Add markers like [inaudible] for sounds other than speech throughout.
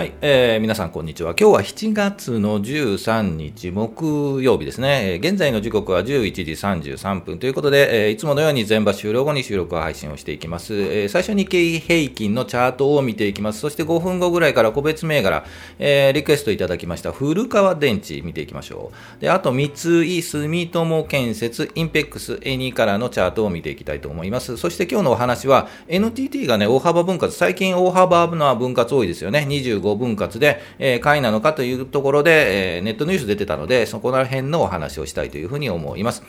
はい、えー、皆さんこんにちは。今日は7月の13日木曜日ですねえ。現在の時刻は11時33分ということで、えー、いつものように全場終了後に収録配信をしていきます。えー、最初に経平均のチャートを見ていきます。そして5分後ぐらいから個別銘柄、え、リクエストいただきました古川電池見ていきましょう。で、あと三井住友建設インペックス A2 からのチャートを見ていきたいと思います。そして今日のお話は NTT がね、大幅分割、最近大幅な分割多いですよね。25 5分割で、えー、買いなのかというところで、えー、ネットニュース出てたので、そこら辺のお話をしたいというふうに思います。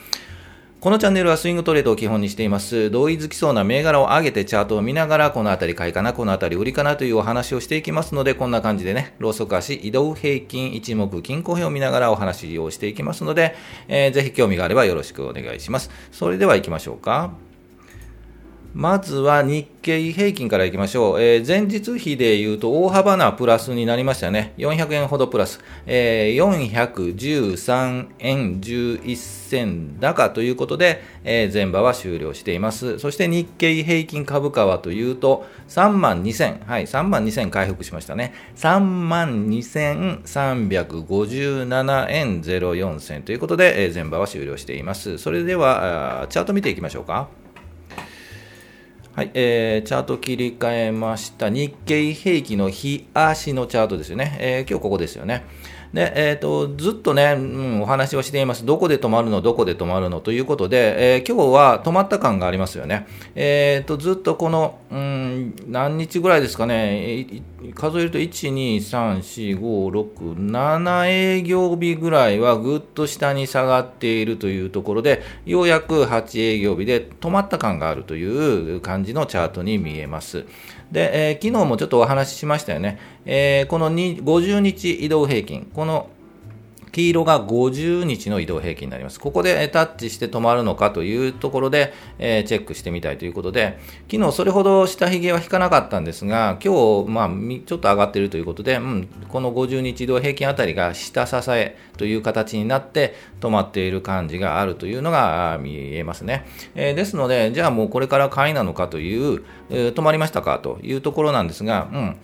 このチャンネルはスイングトレードを基本にしています。同意づきそうな銘柄を上げてチャートを見ながら、このあたり買いかな、このあたり売りかなというお話をしていきますので、こんな感じでね、ローソク足、移動平均、一目均衡表を見ながらお話をしていきますので、えー、ぜひ興味があればよろしくお願いします。それでは行きましょうか。まずは日経平均からいきましょう。えー、前日比で言うと大幅なプラスになりましたね。400円ほどプラス。えー、413円11銭高ということで、えー、前場は終了しています。そして日経平均株価はというと、3万2000、はい、3万2000回復しましたね。3万2357円04銭ということで、えー、前場は終了しています。それでは、チャート見ていきましょうか。はい、えー、チャート切り替えました。日経平均の日足のチャートですよね。えー、今日ここですよね。で、え、ー、と、ずっとね、うん、お話をしています。どこで止まるの、どこで止まるの？ということで、えー、今日は止まった感がありますよね。え、ー、と、ずっとこの、うん、何日ぐらいですかね、数えると、1、2、3、4、5、6、7営業日ぐらいはぐっと下に下がっているというところで、ようやく8営業日で止まった感があるという感じのチャートに見えます。で、えー、昨日もちょっとお話ししましたよね。えー、この50日移動平均、この黄色が50日の移動平均になります。ここでタッチして止まるのかというところで、えー、チェックしてみたいということで、昨日それほど下髭は引かなかったんですが、今日、まあ、ちょっと上がっているということで、うん、この50日移動平均あたりが下支えという形になって止まっている感じがあるというのが見えますね。えー、ですので、じゃあもうこれから買いなのかという、えー、止まりましたかというところなんですが、うん、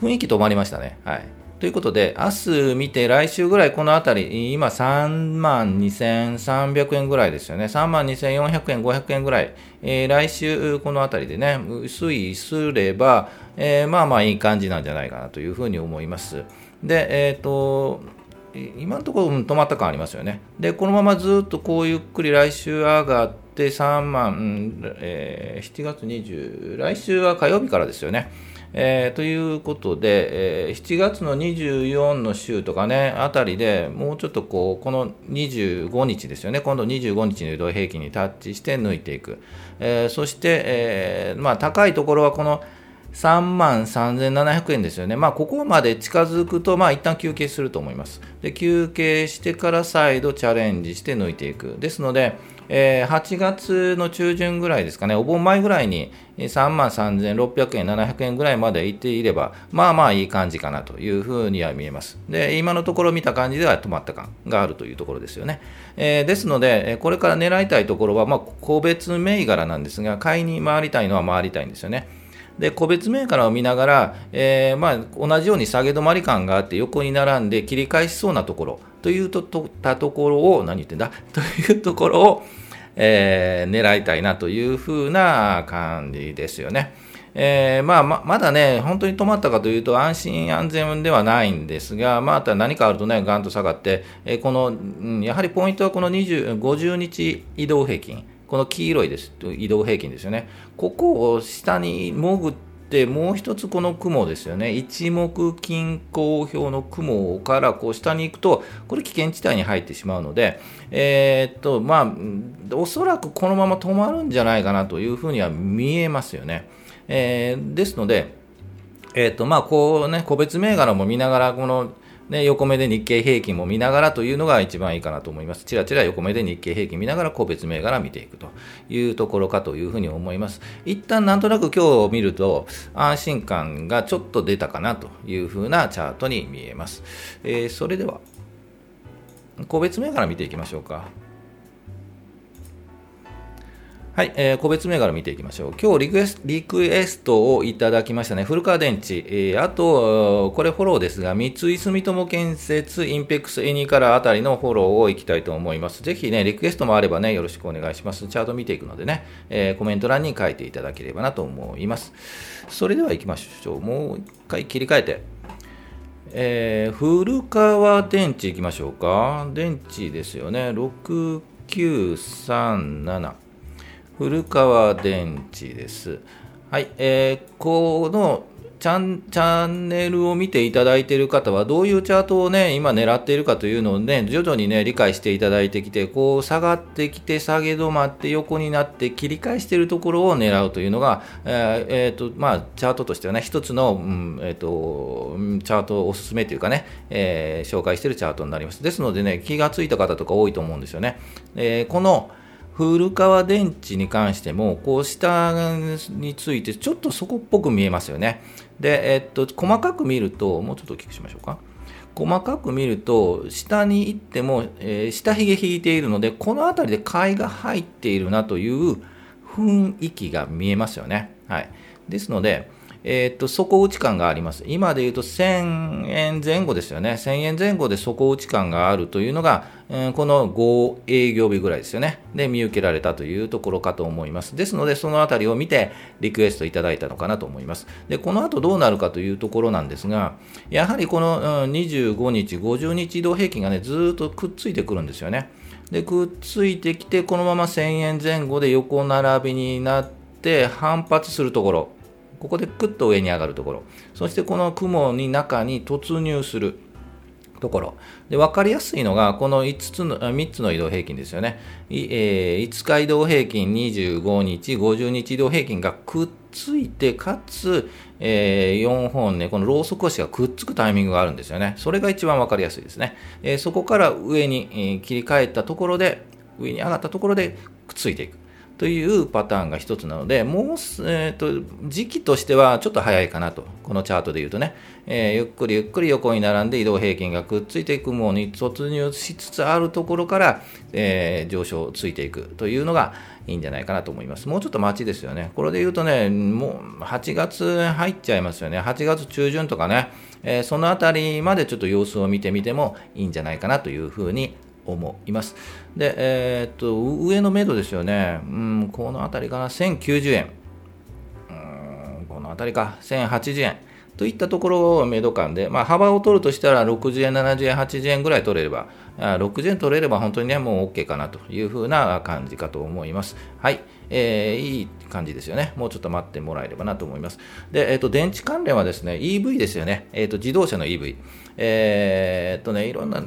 雰囲気止まりましたね。はい。ということで、明日見て来週ぐらいこのあたり、今3万2300円ぐらいですよね。3万2400円、500円ぐらい。えー、来週このあたりでね、推移すれば、えー、まあまあいい感じなんじゃないかなというふうに思います。で、えっ、ー、と、今のところ止まった感ありますよね。で、このままずっとこうゆっくり来週上がって3万、えー、7月20、来週は火曜日からですよね。えー、ということで、えー、7月の24の週とかね、あたりでもうちょっとこう、この25日ですよね、今度25日の移動平均にタッチして抜いていく。えー、そして、えまあ、高いところはこの3万3700円ですよね。まあ、ここまで近づくと、まあ、一旦休憩すると思います。で、休憩してから再度チャレンジして抜いていく。ですので、えー、8月の中旬ぐらいですかね、お盆前ぐらいに3万3600円、700円ぐらいまで行っていれば、まあまあいい感じかなというふうには見えます。で、今のところ見た感じでは止まった感があるというところですよね。えー、ですので、これから狙いたいところは、まあ、個別銘柄なんですが、買いに回りたいのは回りたいんですよね。で個別銘柄を見ながら、えーまあ、同じように下げ止まり感があって横に並んで切り返しそうなところというととたところを何言ってんだ？[laughs] というところを、えー、狙いたいなというふうな感じですよね。えー、まあ、ままだね、本当に止まったかというと、安心安全ではないんですが、また何かあるとね、ガンと下がって、えー、この、やはりポイントはこの20 50日移動平均。この黄色いです。移動平均ですよね。ここを下に潜って、もう一つこの雲ですよね。一目均衡表の雲からこう下に行くと、これ危険地帯に入ってしまうので、えー、っと、まあ、おそらくこのまま止まるんじゃないかなというふうには見えますよね。えー、ですので、えー、っと、まあ、こうね、個別銘柄も見ながら、この、ね、横目で日経平均も見ながらというのが一番いいかなと思います。ちらちら横目で日経平均見ながら個別銘柄見ていくというところかというふうに思います。一旦なんとなく今日見ると安心感がちょっと出たかなというふうなチャートに見えます。えー、それでは、個別銘柄見ていきましょうか。はい、えー、個別銘柄見ていきましょう。今日リクエスリクエストをいただきましたね。古河電池、えー、あと、これフォローですが、三井住友建設、 INPEX、エニーカラーあたりのフォローをいきたいと思います。ぜひね、リクエストもあればね、よろしくお願いします。チャート見ていくのでね、えー、コメント欄に書いていただければなと思います。それでは行きましょう。もう一回切り替えて。えー、古川電池行きましょうか。電池ですよね。6937。古川電池です。はい、えー、このチャンチャンネルを見ていただいている方は、どういうチャートをね、今狙っているかというのをね、徐々にね、理解していただいてきて、こう下がってきて、下げ止まって横になって切り返しているところを狙うというのが、えーえーとまあ、チャートとしてはね、一つの、うんえーと、チャートおすすめというかね、えー、紹介しているチャートになります。ですのでね、気がついた方とか多いと思うんですよね。えー、この古川電池に関しても、こう下についてちょっと底っぽく見えますよね。で、えっと、細かく見ると、もうちょっと大きくしましょうか。細かく見ると、下に行っても、えー、下髭引いているので、この辺りで買いが入っているなという雰囲気が見えますよね。はい。ですので、えー、っと、底打ち感があります。今で言うと1000円前後ですよね。1000円前後で底打ち感があるというのが、えー、この5営業日ぐらいですよね。で、見受けられたというところかと思います。ですので、そのあたりを見てリクエストいただいたのかなと思います。で、この後どうなるかというところなんですが、やはりこの、うん、25日、50日移動平均がね、ずっとくっついてくるんですよね。で、くっついてきて、このまま1000円前後で横並びになって反発するところ、ここでクッと上に上がるところ、そしてこの雲に中に突入するところ。で、分かりやすいのが、この5つの、3つの移動平均ですよね。えー、5日移動平均25日、50日移動平均がくっついて、かつ、えー、4本ね、このローソク足がくっつくタイミングがあるんですよね。それが一番分かりやすいですね。えー、そこから上に、え、切り替えたところで、上に上がったところでくっついていく。というパターンが一つなので、もう、えーと、時期としてはちょっと早いかなと、このチャートで言うとね、えー、ゆっくりゆっくり横に並んで移動平均がくっついていくものに突入しつつあるところから、えー、上昇ついていくというのがいいんじゃないかなと思います。もうちょっと待ちですよね。これで言うとね、もう8月入っちゃいますよね。8月中旬とかね、えー、そのあたりまでちょっと様子を見てみてもいいんじゃないかなというふうに思います。で、えー、っと、上の目処ですよね。うん、この辺りかな、1090円。この辺りか、1080円。といったところを目処感で、まあ、幅を取るとしたら60円、70円、80円ぐらい取れれば、60円取れれば本当にね、もう OK かなというふうな感じかと思います。はい。えー、いい感じですよね。もうちょっと待ってもらえればなと思います。で、えっ、ー、と、電池関連はですね、EV ですよね。えっ、ー、と、自動車の EV。え、っとね、いろんな、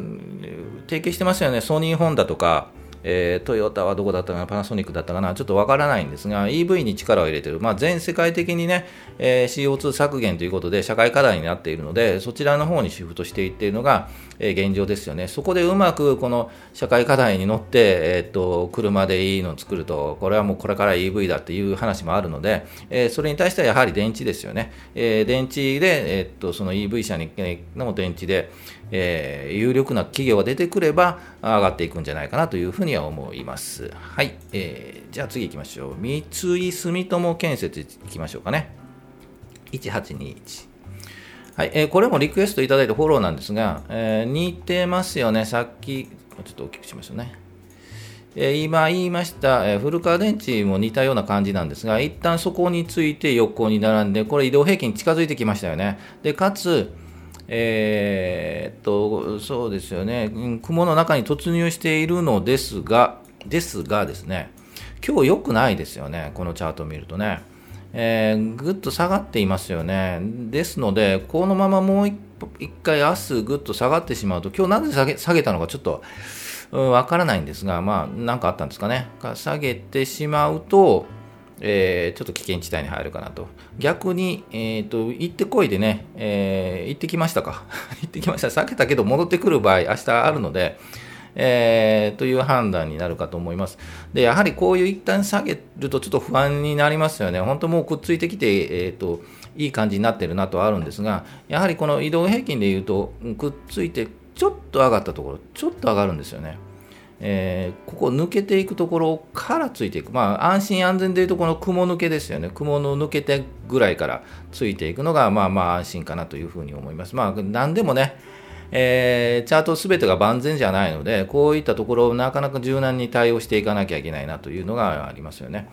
提携してますよね。ソニー、ホンダとか、えー、トヨタはどこだったかな、パナソニックだったかな、ちょっとわからないんですが、EV に力を入れてる、まあ、全世界的にね、えー、CO2 削減ということで社会課題になっているので、そちらの方にシフトしていっているのが、現状ですよね。そこでうまくこの社会課題に乗って、え、っと車でいいのを作ると、これはもうこれから EV だっていう話もあるので、え、それに対してはやはり電池ですよね。え、電池で、え、っとその EV 車にの電池で、えー、有力な企業が出てくれば上がっていくんじゃないかなというふうには思います。はい。えー、じゃあ次行きましょう。三井住友建設行きましょうかね。1821。はい、えー、これもリクエストいただいてフォローなんですが、えー、似てますよね。さっき、ちょっと大きくしましょうね。えー、今言いました、えー、古川電池も似たような感じなんですが、一旦そこについて横に並んで、これ移動平均近づいてきましたよね。で、かつ、えー、っと、そうですよね、雲の中に突入しているのですが、ですがですね、今日良くないですよね、このチャートを見るとね。えー、ぐっと下がっていますよね。ですので、このままもう一回明日ぐっと下がってしまうと、今日なぜ下げ下げたのかちょっとわ、うん、からないんですが、まあ、なんかあったんですかね。下げてしまうと、えー、ちょっと危険地帯に入るかなと。逆に、えーと、行ってこいでね、えー、行ってきましたか。[laughs] 行ってきました。避けたけど戻ってくる場合、明日あるので、えー、という判断になるかと思います。で、やはりこういう一旦下げるとちょっと不安になりますよね。本当もうくっついてきて、えーと、いい感じになってるなとはあるんですが、やはりこの移動平均でいうと、くっついてちょっと上がったところ、ちょっと上がるんですよね。えー、ここ抜けていくところからついていく、まあ、安心安全でいうとこの雲抜けですよね、雲の抜けてぐらいからついていくのが、まあまあ安心かなというふうに思います。まあ、何でもね、えー、チャートすべてが万全じゃないので、こういったところをなかなか柔軟に対応していかなきゃいけないなというのがありますよね。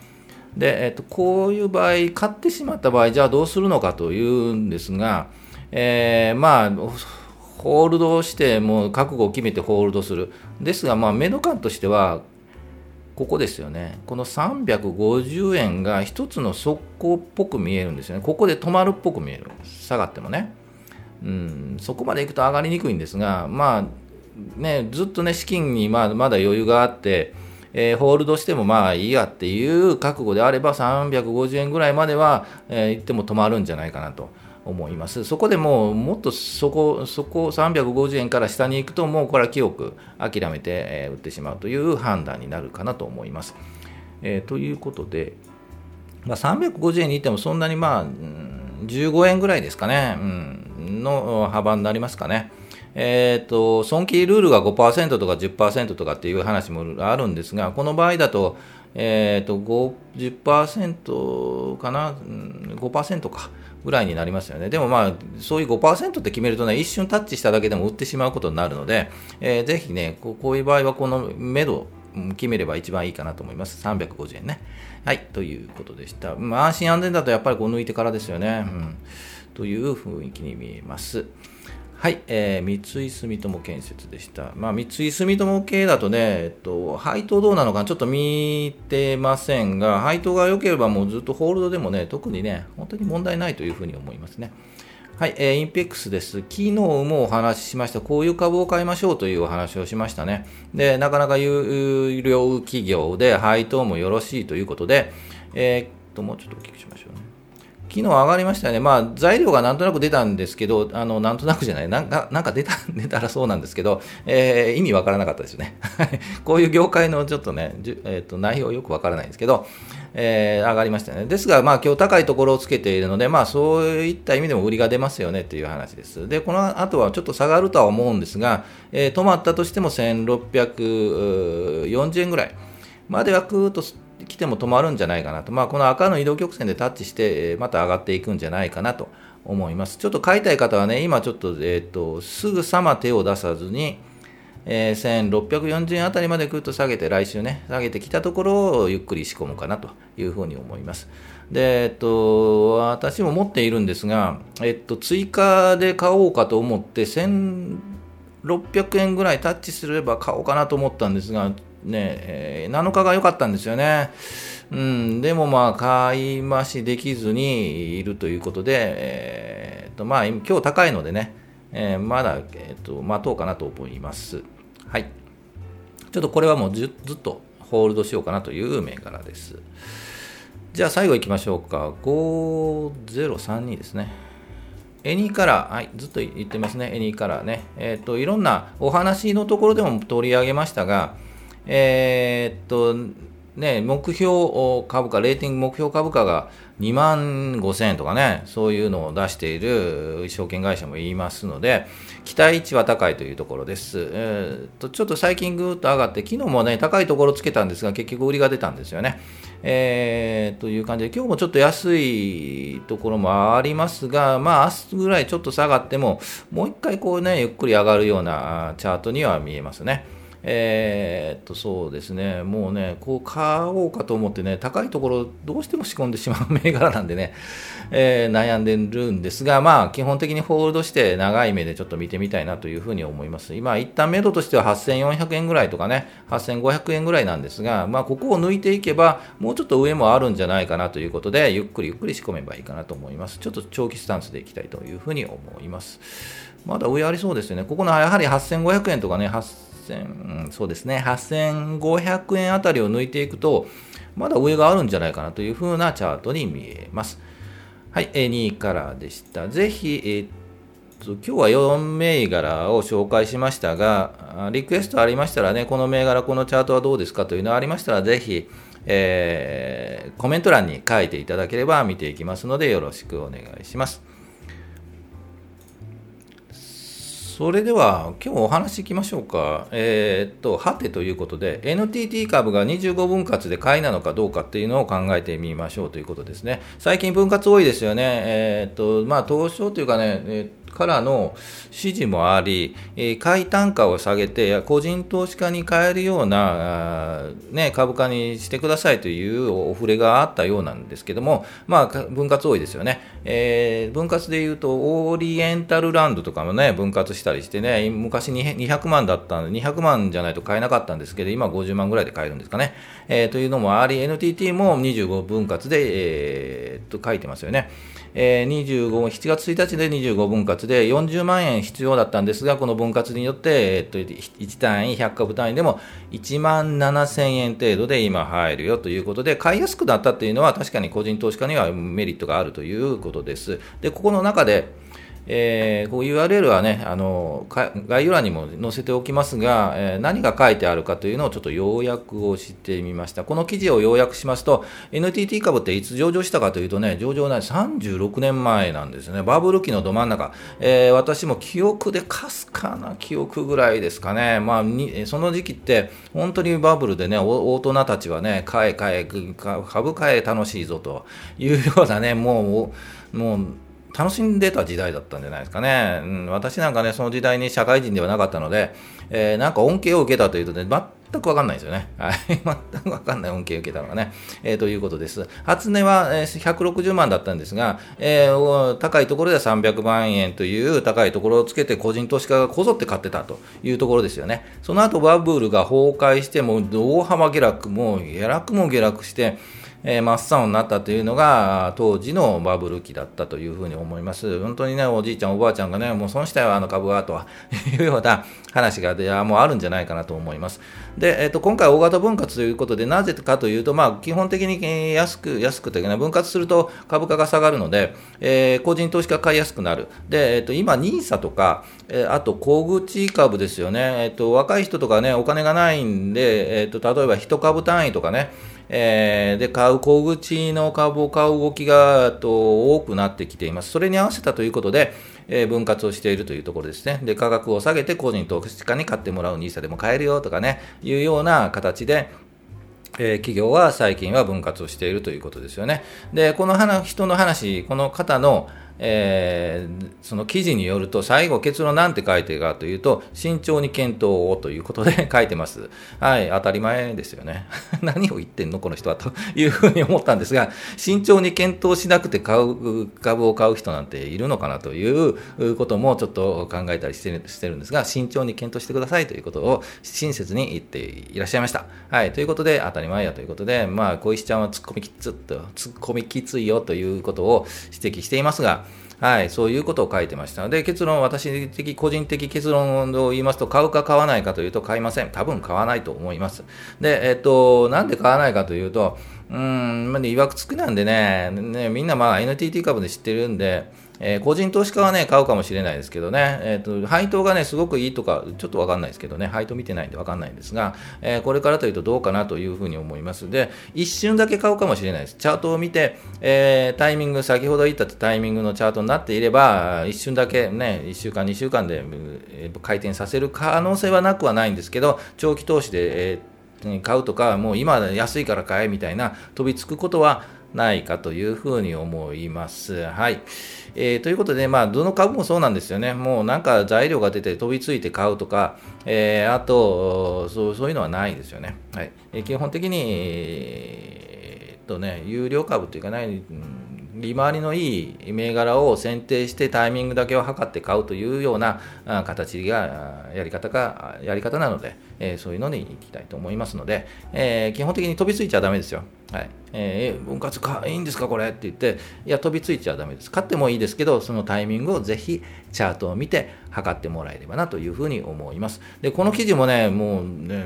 で、えっと、こういう場合、買ってしまった場合、じゃあどうするのかというんですが、えー、まあ、ホールドして、もう覚悟を決めてホールドする。ですが、まあ、メド感としては、ここですよね。この350円が一つの速攻っぽく見えるんですよね。ここで止まるっぽく見える。下がってもね。うん、そこまでいくと上がりにくいんですが、まあ、ね、ずっとね、資金にままだ余裕があって、えー、ホールドしてもまあいいやっていう覚悟であれば、350円ぐらいまでは、えー、行っても止まるんじゃないかなと。思います。そこでもうもっとそこ、そこ350円から下に行くと、もうこれは清く諦めて、えー、売ってしまうという判断になるかなと思います。えー、ということで、まあ、350円にいってもそんなにまあ、15円ぐらいですかね、うん、の幅になりますかね。えーと、損切りルールが5%とか10%とかっていう話もあるんですが、この場合だと、えーと、10%かな、5%かぐらいになりますよね。でもまあ、そういう5%って決めるとね、一瞬タッチしただけでも売ってしまうことになるので、えー、ぜひねこう、こういう場合はこの目処決めれば一番いいかなと思います。350円ね。はい、ということでした。まあ、安心安全だとやっぱりこう抜いてからですよね。うん、という雰囲気に見えます。はい、えー、三井住友建設でした。まあ、三井住友系だとね、えっと、配当どうなのかちょっと見てませんが、配当が良ければもうずっとホールドでもね、特にね、本当に問題ないというふうに思いますね。はい、えー、インペックスです。昨日もお話ししました、こういう株を買いましょうというお話をしましたね。で、なかなか有料企業で配当もよろしいということで、えー、っと、もうちょっとお聞きしましょうね。昨日上がりましたよね、まあ、材料がなんとなく出たんですけど、あのなんとなくじゃない、なんかなんか出た出たらそうなんですけど、えー、意味わからなかったですよね。[laughs] こういう業界のちょっとね、えーと、内容よくわからないんですけど、えー、上がりましたね。ですが、まあ、今日高いところをつけているので、まあ、そういった意味でも売りが出ますよねという話です。で、この後はちょっと下がるとは思うんですが、えー、止まったとしても1640円ぐらいまではくーっと来ても止まるんじゃないかなと、まあ、この赤の移動曲線でタッチして、また上がっていくんじゃないかなと思います。ちょっと買いたい方はね、今ちょっと、えーと、すぐさま手を出さずに、えー、1640円あたりまでぐっと下げて、来週ね、下げてきたところをゆっくり仕込むかなというふうに思います。で、えっと、私も持っているんですが、えっと、追加で買おうかと思って、1600円ぐらいタッチすれば買おうかなと思ったんですが、ね、えー、7日が良かったんですよね。うん、でもまあ、買い増しできずにいるということで、えーとまあ、今日高いのでね、えー、まだ、えーと、待とうかなと思います。はい。ちょっとこれはもうずずっとホールドしようかなという銘柄です。じゃあ最後行きましょうか。5032ですね。エニーカラー、はい、ずっと言ってますね、エニーカラーね。えっ、ー、と、いろんなお話のところでも取り上げましたが、えー、っと、ね、目標株価、レーティング目標株価が2万5000円とかね、そういうのを出している証券会社も言いますので、期待値は高いというところです。えー、とちょっと最近ぐーっと上がって、昨日もね、高いところつけたんですが、結局売りが出たんですよね。えー、という感じで、今日もちょっと安いところもありますが、まあ、明日ぐらいちょっと下がっても、もう一回こうね、ゆっくり上がるようなチャートには見えますね。えー、っと、そうですね、もうね、こう買おうかと思ってね、高いところ、どうしても仕込んでしまう銘柄なんでね、えー、悩んでるんですが、まあ、基本的にホールドして、長い目でちょっと見てみたいなというふうに思います。今、一旦目処としては8400円ぐらいとかね、8500円ぐらいなんですが、まあ、ここを抜いていけば、もうちょっと上もあるんじゃないかなということで、ゆっくりゆっくり仕込めばいいかなと思います。ちょっと長期スタンスでいきたいというふうに思います。まだ上ありそうですよね。ここのやはり8500円とかね、8000、うん、そうですね、8500円あたりを抜いていくと、まだ上があるんじゃないかなというふうなチャートに見えます。はい、2位からでした。ぜひ、えー、っと、今日は4銘柄を紹介しましたが、リクエストありましたらね、この銘柄、このチャートはどうですかというのがありましたら、ぜひ、えー、コメント欄に書いていただければ見ていきますので、よろしくお願いします。それでは今日お話いきましょうか。えー、っと、はてということで、NTT 株が25分割で買いなのかどうかっていうのを考えてみましょうということですね。最近分割多いですよね。えー、っと、まあ、東証というかね、えーからの指示もあり、え買い単価を下げて、個人投資家に買えるような、ね、株価にしてくださいというお触れがあったようなんですけども、まあ、分割多いですよね。えー、分割でいうと、オーリエンタルランドとかもね、分割したりしてね、昔200万だったんで、200万じゃないと買えなかったんですけど、今50万ぐらいで買えるんですかね。えー、というのもあり、NTT も25分割で、えー、と書いてますよね。えー、25 7月1日で25分割で40万円必要だったんですが、この分割によって、えっと、1単位、100株単位でも1万7000円程度で今入るよということで、買いやすくなったというのは確かに個人投資家にはメリットがあるということです。で、ここの中で、えー、こう URL はね、あの概要欄にも載せておきますが、えー、何が書いてあるかというのをちょっと要約をしてみました。この記事を要約しますと、NTT 株っていつ上場したかというとね、上場ない36年前なんですね。バブル期のど真ん中。えー、私も記憶でかすかな記憶ぐらいですかね。まあ、にその時期って、本当にバブルでね、大人たちはね、買え買え、株買え楽しいぞというようなね、もう、もう、楽しんでた時代だったんじゃないですかね。うん、私なんかね、その時代に社会人ではなかったので、えー、なんか恩恵を受けたというとね、全くわかんないですよね。はい。[laughs] 全くわかんない恩恵を受けたのがね。えー、ということです。初値は、えー、160万だったんですが、えー、高いところでは300万円という高いところをつけて個人投資家がこぞって買ってたというところですよね。その後バブルが崩壊しても大幅下落も下落も下落して、えー、真っ青になったというのが当時のバブル期だったというふうに思います。本当にね、おじいちゃん、おばあちゃんがね、もう損したよ、あの株は、と [laughs] いうような話がでもうあるんじゃないかなと思います。で、えっ、ー、と、今回大型分割ということで、なぜかというと、まあ、基本的に安く、安くというか、分割すると株価が下がるので、えー、個人投資家買いやすくなる。で、えっ、ー、と、今、NISA とか、えー、あと、小口株ですよね。えっ、と、若い人とかね、お金がないんで、えっ、と、例えば1株単位とかね、えー、で、買う小口の株を買う動きがと多くなってきています。それに合わせたということで、え、分割をしているというところですね。で、価格を下げて個人投資家に買ってもらう NISA でも買えるよとかね、いうような形で、え、企業は最近は分割をしているということですよね。で、この人の話、この方のえー、その記事によると、最後結論なんて書いてるかというと、慎重に検討をということで書いてます。はい、当たり前ですよね。[laughs] 何を言ってんのこの人はというふうに思ったんですが、慎重に検討しなくて買う、株を買う人なんているのかなということもちょっと考えたりしてるしてるんですが、慎重に検討してくださいということを親切に言っていらっしゃいました。はい、ということで、当たり前やということで、まあ、小石ちゃんは突っ込みきつと、突っ込みきついよということを指摘していますが、はい、そういうことを書いてましたので、結論、私的、個人的結論を言いますと、買うか買わないかというと、買いません。多分買わないと思います。で、えっと、なんで買わないかというと、うん、まあ、いわくつくなんでね、ねみんなまあ NTT 株で知ってるんで、えー、個人投資家はね、買うかもしれないですけどね、えーと、配当がね、すごくいいとか、ちょっとわかんないですけどね、配当見てないんでわかんないんですが、えー、これからというとどうかなというふうに思います。で、一瞬だけ買うかもしれないです。チャートを見て、えー、タイミング、先ほど言ったタイミングのチャートになっていれば、一瞬だけね、1週間、2週間で回転させる可能性はなくはないんですけど、長期投資で、えー、買うとか、もう今安いから買えみたいな飛びつくことはないかというふうに思います。はい。えー、ということで、まあ、どの株もそうなんですよね。もうなんか材料が出て飛びついて買うとか、えー、あとそう、そういうのはないですよね。はい。えー、基本的に、えー、とね、有料株というかない、利回りのいい銘柄を選定してタイミングだけを測って買うというような形がやり方がやり方なので、えー、そういうのに行きたいと思いますので、えー、基本的に飛びついちゃだめですよ。はいえー、分割かいいんですか、これって言って、いや、飛びついちゃだめです。買ってもいいですけど、そのタイミングをぜひチャートを見て測ってもらえればなというふうに思います。で、この記事もね、もうね、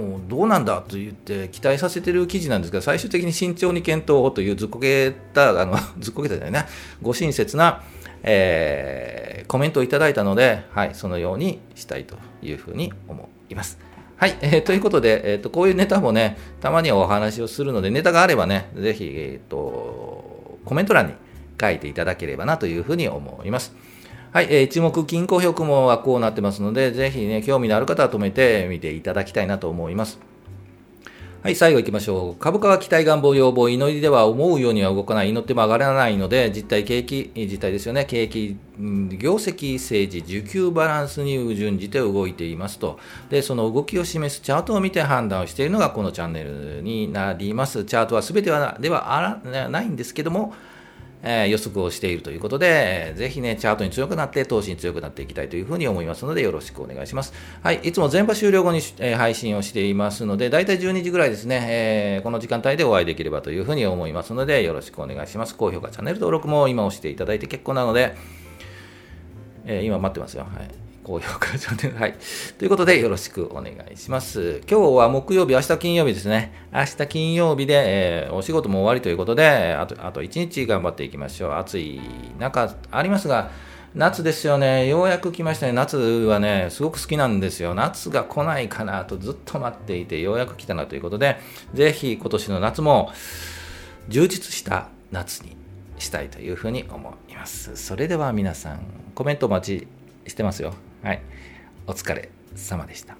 もうどうなんだと言って期待させてる記事なんですが、最終的に慎重に検討をというずっこけた、あの [laughs] ずっこけたじゃないな、ご親切な、えー、コメントをいただいたので、はい、そのようにしたいというふうに思います。はい、えー、ということで、えーと、こういうネタもね、たまにはお話をするので、ネタがあればね、ぜひ、えーと、コメント欄に書いていただければなというふうに思います。はい、えー、一目均衡表雲はこうなってますので、ぜひね、興味のある方は止めてみていただきたいなと思います。はい、最後行きましょう。株価は期待願望要望、祈りでは思うようには動かない、祈っても上がらないので、実体景気、実体ですよね、景気、業績、政治、需給バランスに準じて動いていますと。で、その動きを示すチャートを見て判断をしているのがこのチャンネルになります。チャートは全てはではないんですけども、えー、予測をしているということで、ぜひね、チャートに強くなって、投資に強くなっていきたいというふうに思いますので、よろしくお願いします。はい、いつも全場終了後に、えー、配信をしていますので、だいたい12時ぐらいですね、えー、この時間帯でお会いできればというふうに思いますので、よろしくお願いします。高評価、チャンネル登録も今押していただいて結構なので、え今待ってますよ。はい。高評価チャンネル。[laughs] はい。ということで、よろしくお願いします。今日は木曜日、明日金曜日ですね。明日金曜日で、えー、お仕事も終わりということで、あと、あと1日頑張っていきましょう。暑い中ありますが、夏ですよね。ようやく来ましたね。夏はね、すごく好きなんですよ。夏が来ないかなとずっと待っていて、ようやく来たなということで、ぜひ今年の夏も充実した夏にしたいというふうに思います。それでは皆さん、コメントお待ちしてますよ。はい。お疲れ様でした。